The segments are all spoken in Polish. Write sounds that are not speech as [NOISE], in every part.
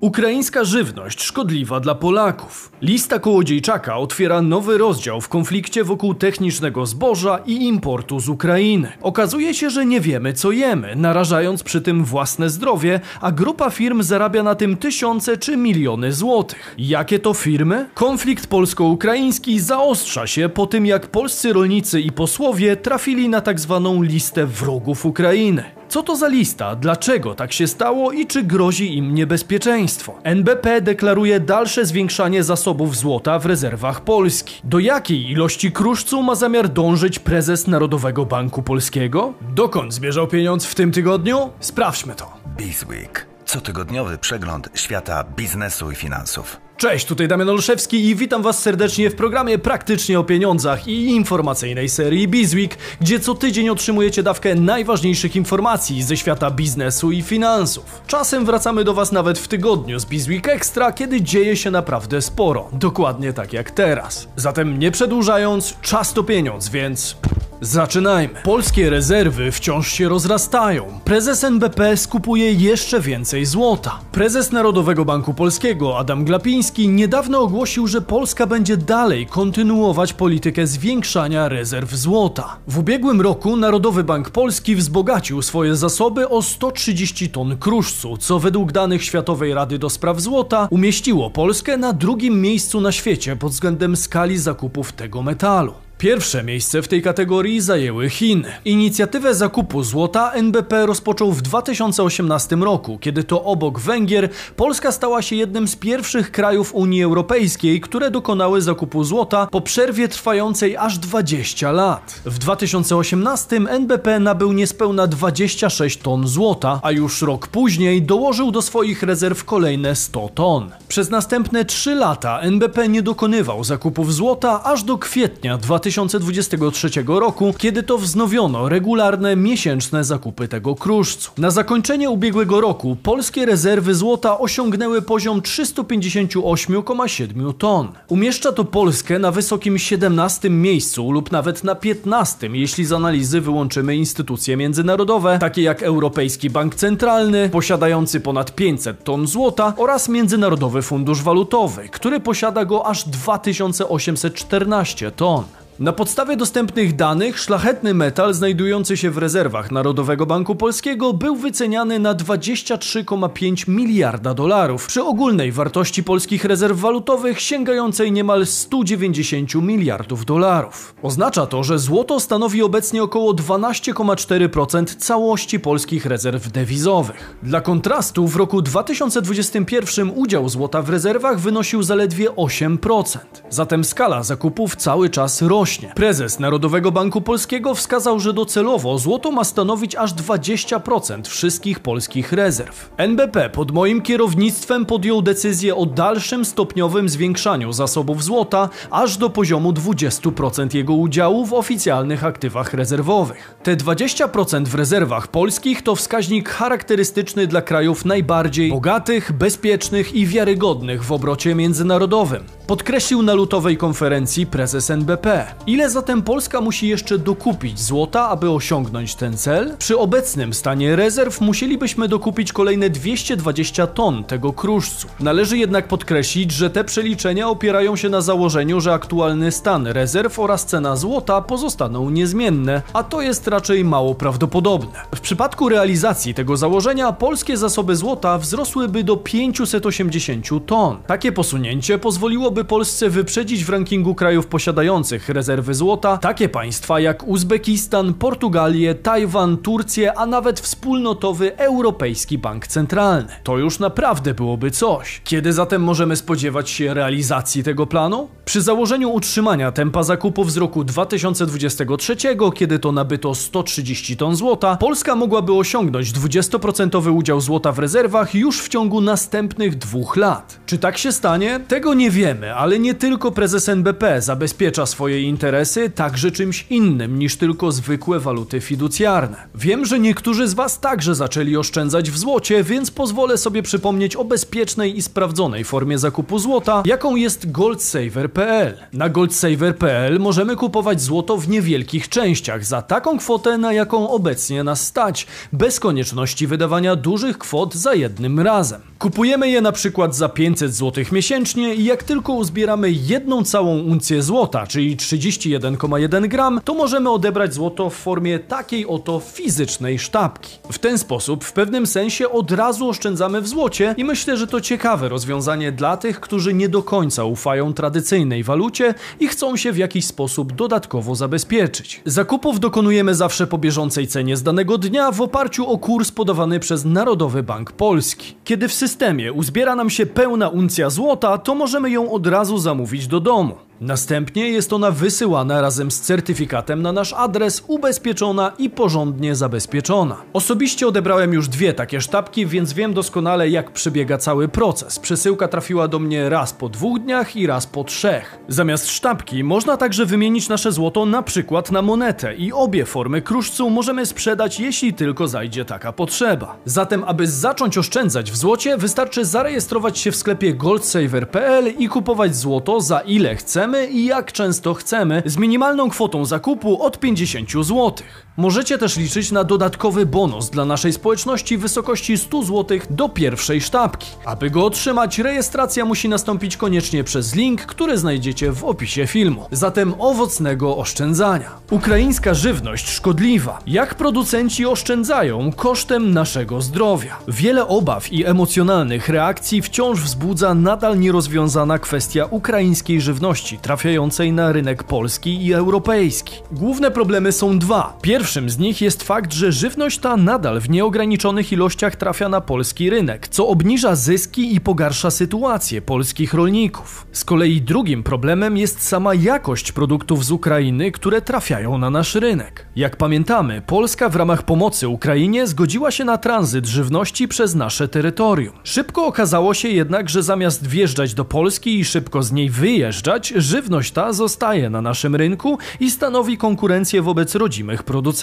Ukraińska żywność szkodliwa dla Polaków. Lista Kołodziejczaka otwiera nowy rozdział w konflikcie wokół technicznego zboża i importu z Ukrainy. Okazuje się, że nie wiemy co jemy, narażając przy tym własne zdrowie, a grupa firm zarabia na tym tysiące czy miliony złotych. Jakie to firmy? Konflikt polsko-ukraiński zaostrza się po tym, jak polscy rolnicy i posłowie trafili na tak zwaną listę wrogów Ukrainy. Co to za lista? Dlaczego tak się stało i czy grozi im niebezpieczeństwo? NBP deklaruje dalsze zwiększanie zasobów złota w rezerwach Polski. Do jakiej ilości kruszcu ma zamiar dążyć prezes Narodowego Banku Polskiego? Dokąd zmierzał pieniądz w tym tygodniu? Sprawdźmy to. Bizweek. Cotygodniowy przegląd świata biznesu i finansów. Cześć, tutaj Damian Olszewski i witam Was serdecznie w programie Praktycznie o Pieniądzach i informacyjnej serii Bizweek, gdzie co tydzień otrzymujecie dawkę najważniejszych informacji ze świata biznesu i finansów. Czasem wracamy do Was nawet w tygodniu z Bizweek Extra, kiedy dzieje się naprawdę sporo, dokładnie tak jak teraz. Zatem nie przedłużając, czas to pieniądz, więc Zaczynajmy. Polskie rezerwy wciąż się rozrastają. Prezes NBP skupuje jeszcze więcej złota. Prezes Narodowego Banku Polskiego Adam Glapiński niedawno ogłosił, że Polska będzie dalej kontynuować politykę zwiększania rezerw złota. W ubiegłym roku Narodowy Bank Polski wzbogacił swoje zasoby o 130 ton kruszcu, co według danych Światowej Rady do Spraw Złota umieściło Polskę na drugim miejscu na świecie pod względem skali zakupów tego metalu. Pierwsze miejsce w tej kategorii zajęły Chiny. Inicjatywę zakupu złota NBP rozpoczął w 2018 roku, kiedy to obok Węgier Polska stała się jednym z pierwszych krajów Unii Europejskiej, które dokonały zakupu złota po przerwie trwającej aż 20 lat. W 2018 NBP nabył niespełna 26 ton złota, a już rok później dołożył do swoich rezerw kolejne 100 ton. Przez następne 3 lata NBP nie dokonywał zakupów złota aż do kwietnia 2020 2023 roku, kiedy to wznowiono regularne miesięczne zakupy tego kruszcu. Na zakończenie ubiegłego roku polskie rezerwy złota osiągnęły poziom 358,7 ton. Umieszcza to Polskę na wysokim 17 miejscu lub nawet na 15, jeśli z analizy wyłączymy instytucje międzynarodowe, takie jak Europejski Bank Centralny, posiadający ponad 500 ton złota oraz Międzynarodowy Fundusz Walutowy, który posiada go aż 2814 ton. Na podstawie dostępnych danych szlachetny metal znajdujący się w rezerwach Narodowego Banku Polskiego był wyceniany na 23,5 miliarda dolarów przy ogólnej wartości polskich rezerw walutowych sięgającej niemal 190 miliardów dolarów. Oznacza to, że złoto stanowi obecnie około 12,4% całości polskich rezerw dewizowych. Dla kontrastu w roku 2021 udział złota w rezerwach wynosił zaledwie 8%. Zatem skala zakupów cały czas rośnie rośnie. Prezes Narodowego Banku Polskiego wskazał, że docelowo złoto ma stanowić aż 20% wszystkich polskich rezerw. NBP pod moim kierownictwem podjął decyzję o dalszym stopniowym zwiększaniu zasobów złota aż do poziomu 20% jego udziału w oficjalnych aktywach rezerwowych. Te 20% w rezerwach polskich to wskaźnik charakterystyczny dla krajów najbardziej bogatych, bezpiecznych i wiarygodnych w obrocie międzynarodowym. Podkreślił na lutowej konferencji prezes NBP. Ile zatem Polska musi jeszcze dokupić złota, aby osiągnąć ten cel? Przy obecnym stanie rezerw musielibyśmy dokupić kolejne 220 ton tego kruszcu. Należy jednak podkreślić, że te przeliczenia opierają się na założeniu, że aktualny stan rezerw oraz cena złota pozostaną niezmienne, a to jest raczej mało prawdopodobne. W przypadku realizacji tego założenia polskie zasoby złota wzrosłyby do 580 ton. Takie posunięcie pozwoliłoby Polsce wyprzedzić w rankingu krajów posiadających rezerwy rezerwy złota takie państwa jak Uzbekistan, Portugalię, Tajwan, Turcję, a nawet wspólnotowy Europejski Bank Centralny. To już naprawdę byłoby coś. Kiedy zatem możemy spodziewać się realizacji tego planu? Przy założeniu utrzymania tempa zakupów z roku 2023, kiedy to nabyto 130 ton złota, Polska mogłaby osiągnąć 20% udział złota w rezerwach już w ciągu następnych dwóch lat. Czy tak się stanie? Tego nie wiemy, ale nie tylko prezes NBP zabezpiecza swoje interesy także czymś innym niż tylko zwykłe waluty fiducjarne. Wiem, że niektórzy z Was także zaczęli oszczędzać w złocie, więc pozwolę sobie przypomnieć o bezpiecznej i sprawdzonej formie zakupu złota, jaką jest goldsaver.pl. Na goldsaver.pl możemy kupować złoto w niewielkich częściach za taką kwotę, na jaką obecnie nas stać, bez konieczności wydawania dużych kwot za jednym razem. Kupujemy je na przykład za 500 zł miesięcznie i jak tylko uzbieramy jedną całą uncję złota, czyli 31,1 gram, to możemy odebrać złoto w formie takiej oto fizycznej sztabki. W ten sposób w pewnym sensie od razu oszczędzamy w złocie i myślę, że to ciekawe rozwiązanie dla tych, którzy nie do końca ufają tradycyjnej walucie i chcą się w jakiś sposób dodatkowo zabezpieczyć. Zakupów dokonujemy zawsze po bieżącej cenie z danego dnia w oparciu o kurs podawany przez Narodowy Bank Polski. Kiedy w systemie uzbiera nam się pełna uncja złota, to możemy ją od razu zamówić do domu. Następnie jest ona wysyłana razem z certyfikatem na nasz adres, ubezpieczona i porządnie zabezpieczona. Osobiście odebrałem już dwie takie sztabki, więc wiem doskonale jak przebiega cały proces. Przesyłka trafiła do mnie raz po dwóch dniach i raz po trzech. Zamiast sztabki można także wymienić nasze złoto na przykład na monetę i obie formy kruszcu możemy sprzedać jeśli tylko zajdzie taka potrzeba. Zatem aby zacząć oszczędzać w złocie wystarczy zarejestrować się w sklepie goldsaver.pl i kupować złoto za ile chcemy i jak często chcemy, z minimalną kwotą zakupu od 50 zł. Możecie też liczyć na dodatkowy bonus dla naszej społeczności w wysokości 100 zł do pierwszej sztabki. Aby go otrzymać, rejestracja musi nastąpić koniecznie przez link, który znajdziecie w opisie filmu. Zatem owocnego oszczędzania. Ukraińska żywność szkodliwa. Jak producenci oszczędzają kosztem naszego zdrowia? Wiele obaw i emocjonalnych reakcji wciąż wzbudza nadal nierozwiązana kwestia ukraińskiej żywności trafiającej na rynek polski i europejski. Główne problemy są dwa. Pierwszym z nich jest fakt, że żywność ta nadal w nieograniczonych ilościach trafia na polski rynek, co obniża zyski i pogarsza sytuację polskich rolników. Z kolei drugim problemem jest sama jakość produktów z Ukrainy, które trafiają na nasz rynek. Jak pamiętamy, Polska w ramach pomocy Ukrainie zgodziła się na tranzyt żywności przez nasze terytorium. Szybko okazało się jednak, że zamiast wjeżdżać do Polski i szybko z niej wyjeżdżać, żywność ta zostaje na naszym rynku i stanowi konkurencję wobec rodzimych producentów.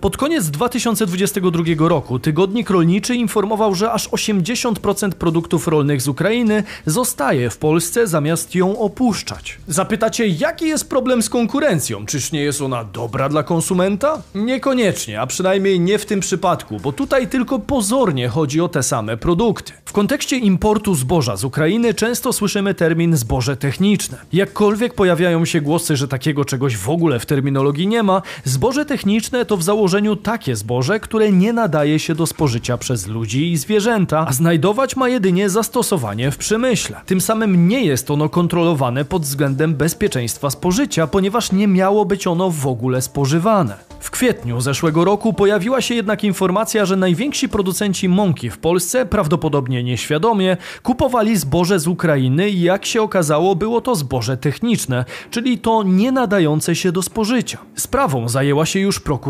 Pod koniec 2022 roku tygodnik rolniczy informował, że aż 80% produktów rolnych z Ukrainy zostaje w Polsce zamiast ją opuszczać. Zapytacie, jaki jest problem z konkurencją? Czyż nie jest ona dobra dla konsumenta? Niekoniecznie, a przynajmniej nie w tym przypadku, bo tutaj tylko pozornie chodzi o te same produkty. W kontekście importu zboża z Ukrainy często słyszymy termin zboże techniczne. Jakkolwiek pojawiają się głosy, że takiego czegoś w ogóle w terminologii nie ma, zboże techniczne to w założeniu takie zboże, które nie nadaje się do spożycia przez ludzi i zwierzęta, a znajdować ma jedynie zastosowanie w przemyśle. Tym samym nie jest ono kontrolowane pod względem bezpieczeństwa spożycia, ponieważ nie miało być ono w ogóle spożywane. W kwietniu zeszłego roku pojawiła się jednak informacja, że najwięksi producenci mąki w Polsce, prawdopodobnie nieświadomie, kupowali zboże z Ukrainy i jak się okazało, było to zboże techniczne, czyli to nie nadające się do spożycia. Sprawą zajęła się już prokuratura.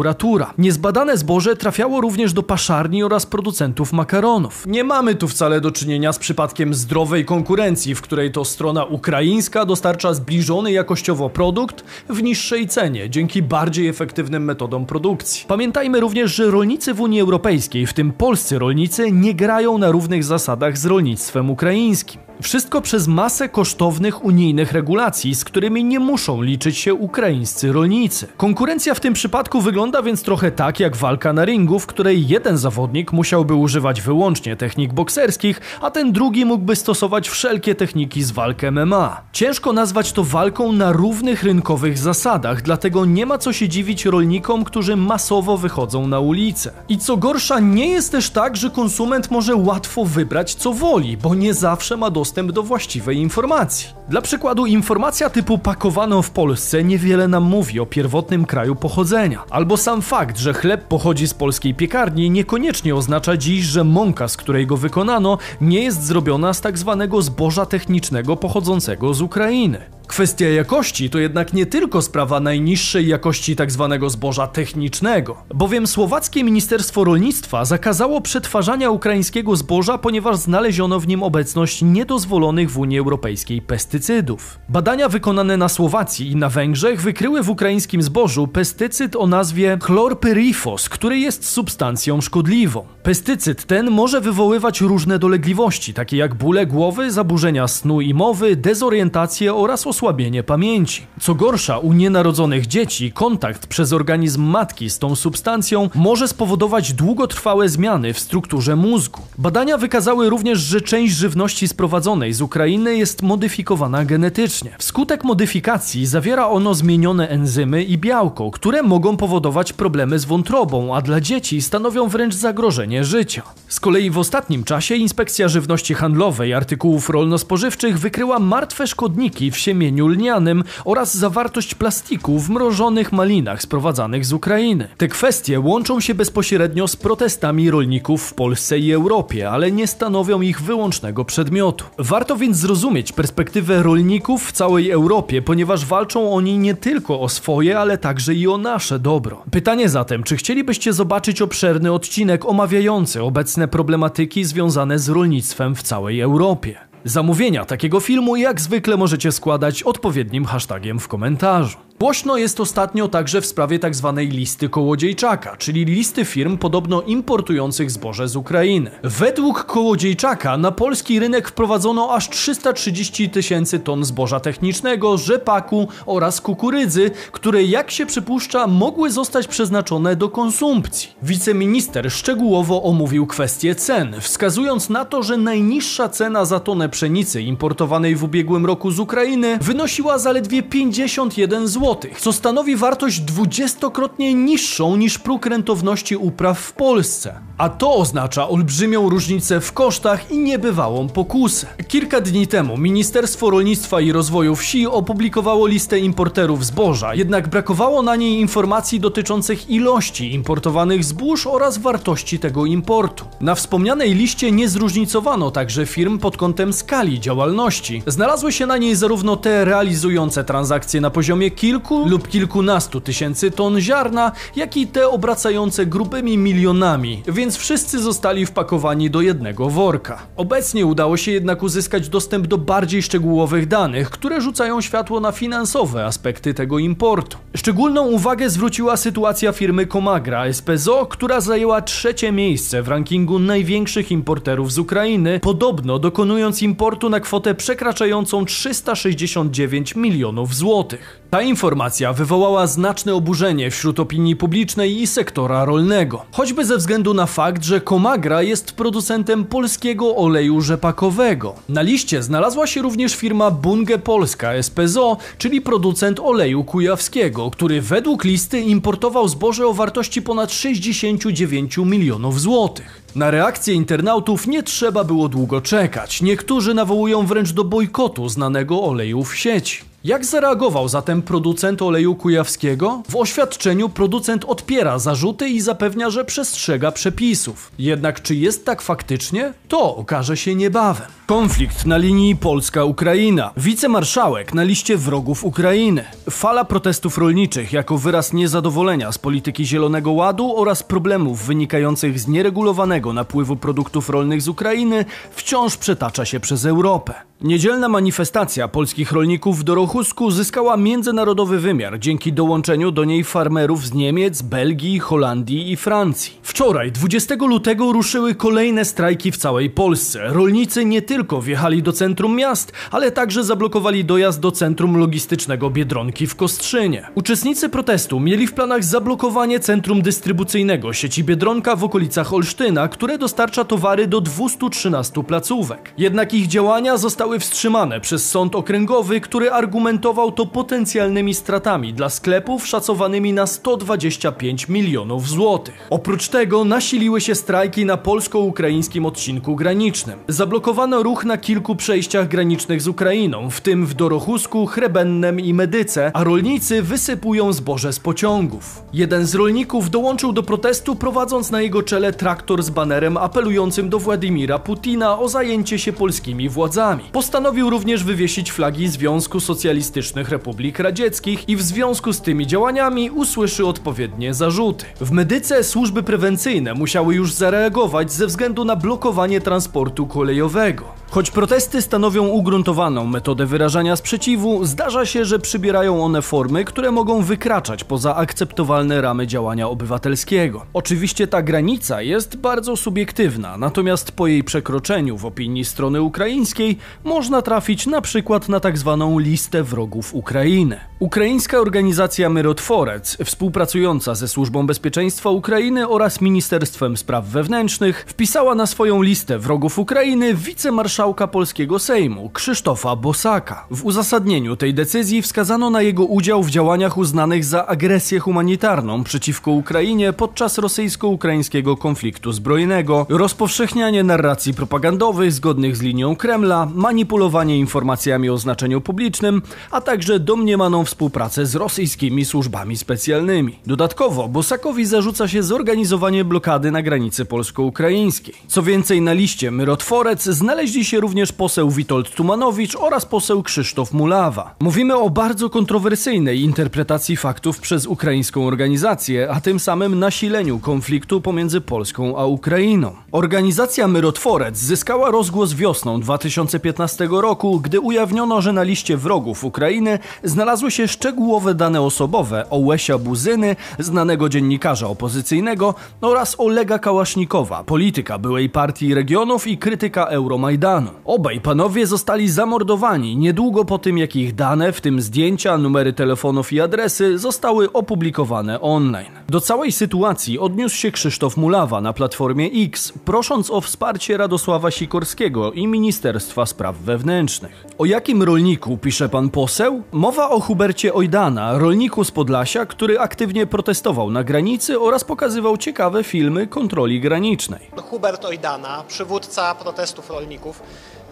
Niezbadane zboże trafiało również do paszarni oraz producentów makaronów. Nie mamy tu wcale do czynienia z przypadkiem zdrowej konkurencji, w której to strona ukraińska dostarcza zbliżony jakościowo produkt w niższej cenie, dzięki bardziej efektywnym metodom produkcji. Pamiętajmy również, że rolnicy w Unii Europejskiej, w tym polscy rolnicy, nie grają na równych zasadach z rolnictwem ukraińskim. Wszystko przez masę kosztownych unijnych regulacji, z którymi nie muszą liczyć się ukraińscy rolnicy. Konkurencja w tym przypadku wygląda więc trochę tak jak walka na ringu, w której jeden zawodnik musiałby używać wyłącznie technik bokserskich, a ten drugi mógłby stosować wszelkie techniki z walk MMA. Ciężko nazwać to walką na równych rynkowych zasadach, dlatego nie ma co się dziwić rolnikom, którzy masowo wychodzą na ulicę. I co gorsza, nie jest też tak, że konsument może łatwo wybrać co woli, bo nie zawsze ma dostęp dostęp do właściwej informacji. Dla przykładu, informacja typu pakowano w Polsce niewiele nam mówi o pierwotnym kraju pochodzenia, albo sam fakt, że chleb pochodzi z polskiej piekarni, niekoniecznie oznacza dziś, że mąka, z której go wykonano, nie jest zrobiona z tak zwanego zboża technicznego pochodzącego z Ukrainy. Kwestia jakości to jednak nie tylko sprawa najniższej jakości tzw. Tak zboża technicznego, bowiem słowackie Ministerstwo Rolnictwa zakazało przetwarzania ukraińskiego zboża, ponieważ znaleziono w nim obecność niedozwolonych w Unii Europejskiej pestycydów. Badania wykonane na Słowacji i na Węgrzech wykryły w ukraińskim zbożu pestycyd o nazwie chlorpyrifos, który jest substancją szkodliwą. Pestycyd ten może wywoływać różne dolegliwości, takie jak bóle głowy, zaburzenia snu i mowy, dezorientację oraz osłabienie pamięci. Co gorsza, u nienarodzonych dzieci kontakt przez organizm matki z tą substancją może spowodować długotrwałe zmiany w strukturze mózgu. Badania wykazały również, że część żywności sprowadzonej z Ukrainy jest modyfikowana genetycznie. Wskutek modyfikacji zawiera ono zmienione enzymy i białko, które mogą powodować problemy z wątrobą, a dla dzieci stanowią wręcz zagrożenie życia. Z kolei w ostatnim czasie Inspekcja Żywności Handlowej Artykułów Rolno-Spożywczych wykryła martwe szkodniki w siemieniu lnianym oraz zawartość plastiku w mrożonych malinach sprowadzanych z Ukrainy. Te kwestie łączą się bezpośrednio z protestami rolników w Polsce i Europie, ale nie stanowią ich wyłącznego przedmiotu. Warto więc zrozumieć perspektywę rolników w całej Europie, ponieważ walczą oni nie tylko o swoje, ale także i o nasze dobro. Pytanie zatem, czy chcielibyście zobaczyć obszerny odcinek omawiający obecne problematyki związane z rolnictwem w całej Europie? Zamówienia takiego filmu jak zwykle możecie składać odpowiednim hashtagiem w komentarzu. Głośno jest ostatnio także w sprawie tzw. Tak listy Kołodziejczaka, czyli listy firm podobno importujących zboże z Ukrainy. Według Kołodziejczaka na polski rynek wprowadzono aż 330 tysięcy ton zboża technicznego, rzepaku oraz kukurydzy, które jak się przypuszcza mogły zostać przeznaczone do konsumpcji. Wiceminister szczegółowo omówił kwestię cen, wskazując na to, że najniższa cena za tonę pszenicy importowanej w ubiegłym roku z Ukrainy wynosiła zaledwie 51 zł co stanowi wartość dwudziestokrotnie niższą niż próg rentowności upraw w Polsce. A to oznacza olbrzymią różnicę w kosztach i niebywałą pokusę. Kilka dni temu Ministerstwo Rolnictwa i Rozwoju Wsi opublikowało listę importerów zboża, jednak brakowało na niej informacji dotyczących ilości importowanych zbóż oraz wartości tego importu. Na wspomnianej liście nie zróżnicowano także firm pod kątem skali działalności. Znalazły się na niej zarówno te realizujące transakcje na poziomie kilku, lub kilkunastu tysięcy ton ziarna, jak i te obracające grubymi milionami, więc wszyscy zostali wpakowani do jednego worka. Obecnie udało się jednak uzyskać dostęp do bardziej szczegółowych danych, które rzucają światło na finansowe aspekty tego importu. Szczególną uwagę zwróciła sytuacja firmy Comagra SPZO, która zajęła trzecie miejsce w rankingu największych importerów z Ukrainy, podobno dokonując importu na kwotę przekraczającą 369 milionów złotych. Ta informacja wywołała znaczne oburzenie wśród opinii publicznej i sektora rolnego. Choćby ze względu na fakt, że Comagra jest producentem polskiego oleju rzepakowego. Na liście znalazła się również firma Bunge Polska SPZO, czyli producent oleju kujawskiego, który według listy importował zboże o wartości ponad 69 milionów złotych. Na reakcję internautów nie trzeba było długo czekać. Niektórzy nawołują wręcz do bojkotu znanego oleju w sieci. Jak zareagował zatem producent oleju kujawskiego? W oświadczeniu producent odpiera zarzuty i zapewnia, że przestrzega przepisów. Jednak czy jest tak faktycznie? To okaże się niebawem. Konflikt na linii Polska-Ukraina. Wicemarszałek na liście wrogów Ukrainy. Fala protestów rolniczych jako wyraz niezadowolenia z polityki Zielonego Ładu oraz problemów wynikających z nieregulowanego napływu produktów rolnych z Ukrainy wciąż przetacza się przez Europę. Niedzielna manifestacja polskich rolników w Dorochusku zyskała międzynarodowy wymiar dzięki dołączeniu do niej farmerów z Niemiec, Belgii, Holandii i Francji. Wczoraj, 20 lutego, ruszyły kolejne strajki w całej Polsce. Rolnicy nie tylko wjechali do centrum miast, ale także zablokowali dojazd do centrum logistycznego Biedronki w Kostrzynie. Uczestnicy protestu mieli w planach zablokowanie centrum dystrybucyjnego sieci Biedronka w okolicach Olsztyna, które dostarcza towary do 213 placówek. Jednak ich działania zostały zostały wstrzymane przez sąd okręgowy, który argumentował to potencjalnymi stratami dla sklepów szacowanymi na 125 milionów złotych. Oprócz tego nasiliły się strajki na polsko-ukraińskim odcinku granicznym. Zablokowano ruch na kilku przejściach granicznych z Ukrainą, w tym w Dorochusku, Chrebennem i Medyce, a rolnicy wysypują zboże z pociągów. Jeden z rolników dołączył do protestu prowadząc na jego czele traktor z banerem apelującym do Władimira Putina o zajęcie się polskimi władzami. Postanowił również wywiesić flagi Związku socjalistycznych republik radzieckich i w związku z tymi działaniami usłyszy odpowiednie zarzuty. W medyce służby prewencyjne musiały już zareagować ze względu na blokowanie transportu kolejowego. Choć protesty stanowią ugruntowaną metodę wyrażania sprzeciwu, zdarza się, że przybierają one formy, które mogą wykraczać poza akceptowalne ramy działania obywatelskiego. Oczywiście ta granica jest bardzo subiektywna, natomiast po jej przekroczeniu w opinii strony ukraińskiej można trafić na przykład na tak zwaną listę wrogów Ukrainy. Ukraińska organizacja Myrotworec, współpracująca ze Służbą Bezpieczeństwa Ukrainy oraz Ministerstwem Spraw Wewnętrznych, wpisała na swoją listę wrogów Ukrainy wicemarszałka polskiego Sejmu Krzysztofa Bosaka. W uzasadnieniu tej decyzji wskazano na jego udział w działaniach uznanych za agresję humanitarną przeciwko Ukrainie podczas rosyjsko-ukraińskiego konfliktu zbrojnego, rozpowszechnianie narracji propagandowych zgodnych z linią Kremla, manipulowanie informacjami o znaczeniu publicznym, a także domniemaną współpracę z rosyjskimi służbami specjalnymi. Dodatkowo Bosakowi zarzuca się zorganizowanie blokady na granicy polsko-ukraińskiej. Co więcej, na liście Myrotworec znaleźli się również poseł Witold Tumanowicz oraz poseł Krzysztof Mulawa. Mówimy o bardzo kontrowersyjnej interpretacji faktów przez ukraińską organizację, a tym samym nasileniu konfliktu pomiędzy Polską a Ukrainą. Organizacja Myrotworec zyskała rozgłos wiosną 2015 roku, gdy ujawniono, że na liście wrogów Ukrainy znalazły się szczegółowe dane osobowe o Łesia Buzyny, znanego dziennikarza opozycyjnego oraz Olega Kałasznikowa, polityka byłej partii regionów i krytyka Euromajdanu. Obaj panowie zostali zamordowani niedługo po tym, jak ich dane, w tym zdjęcia, numery telefonów i adresy, zostały opublikowane online. Do całej sytuacji odniósł się Krzysztof Mulawa na platformie X, prosząc o wsparcie Radosława Sikorskiego i Ministerstwa Spraw Wewnętrznych. O jakim rolniku pisze pan poseł? Mowa o Hubercie Ojdana, rolniku z Podlasia, który aktywnie protestował na granicy oraz pokazywał ciekawe filmy kontroli granicznej. Hubert Ojdana, przywódca protestów rolników,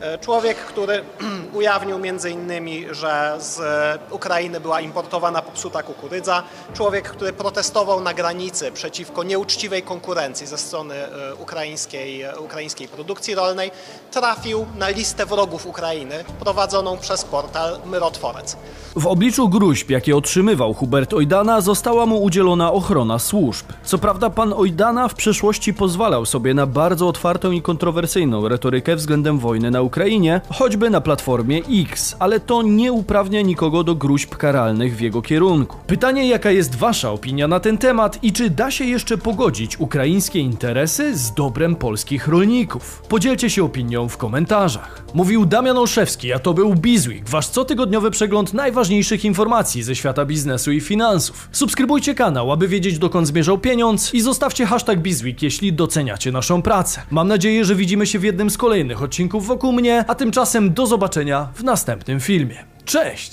e, człowiek, który [CLEARS THROAT] ujawnił między innymi, że z Ukrainy była importowana popsuta kukurydza, człowiek, który protestował na granicy przeciwko nieuczciwej konkurencji ze strony e, ukraińskiej, e, ukraińskiej produkcji rolnej, trafił na listę wrogów Ukrainy prowadzoną przez portal Myrotworec. W obliczu gruźb, jakie otrzymywał Hubert Ojdana, została mu udzielona ochrona służb. Co prawda pan Ojdana w przeszłości pozwalał sobie na bardzo otwartą i kontrowersyjną retorykę względem wojny na Ukrainie, choćby na platformie X, ale to nie uprawnia nikogo do gruźb karalnych w jego kierunku. Pytanie, jaka jest wasza opinia na ten temat i czy da się jeszcze pogodzić ukraińskie interesy z dobrem polskich rolników? Podzielcie się opinią w komentarzach. Mówił Damian Olszewski, a to był Bizweek, wasz cotygodniowy przegląd najważniejszych informacji ze świata biznesu i finansów. Subskrybujcie kanał, aby wiedzieć dokąd zmierzał pieniądz i zostawcie hashtag Bizweek, jeśli doceniacie naszą pracę. Mam nadzieję, że widzimy się w jednym z kolejnych odcinków wokół mnie, a tymczasem do zobaczenia w następnym filmie. Cześć!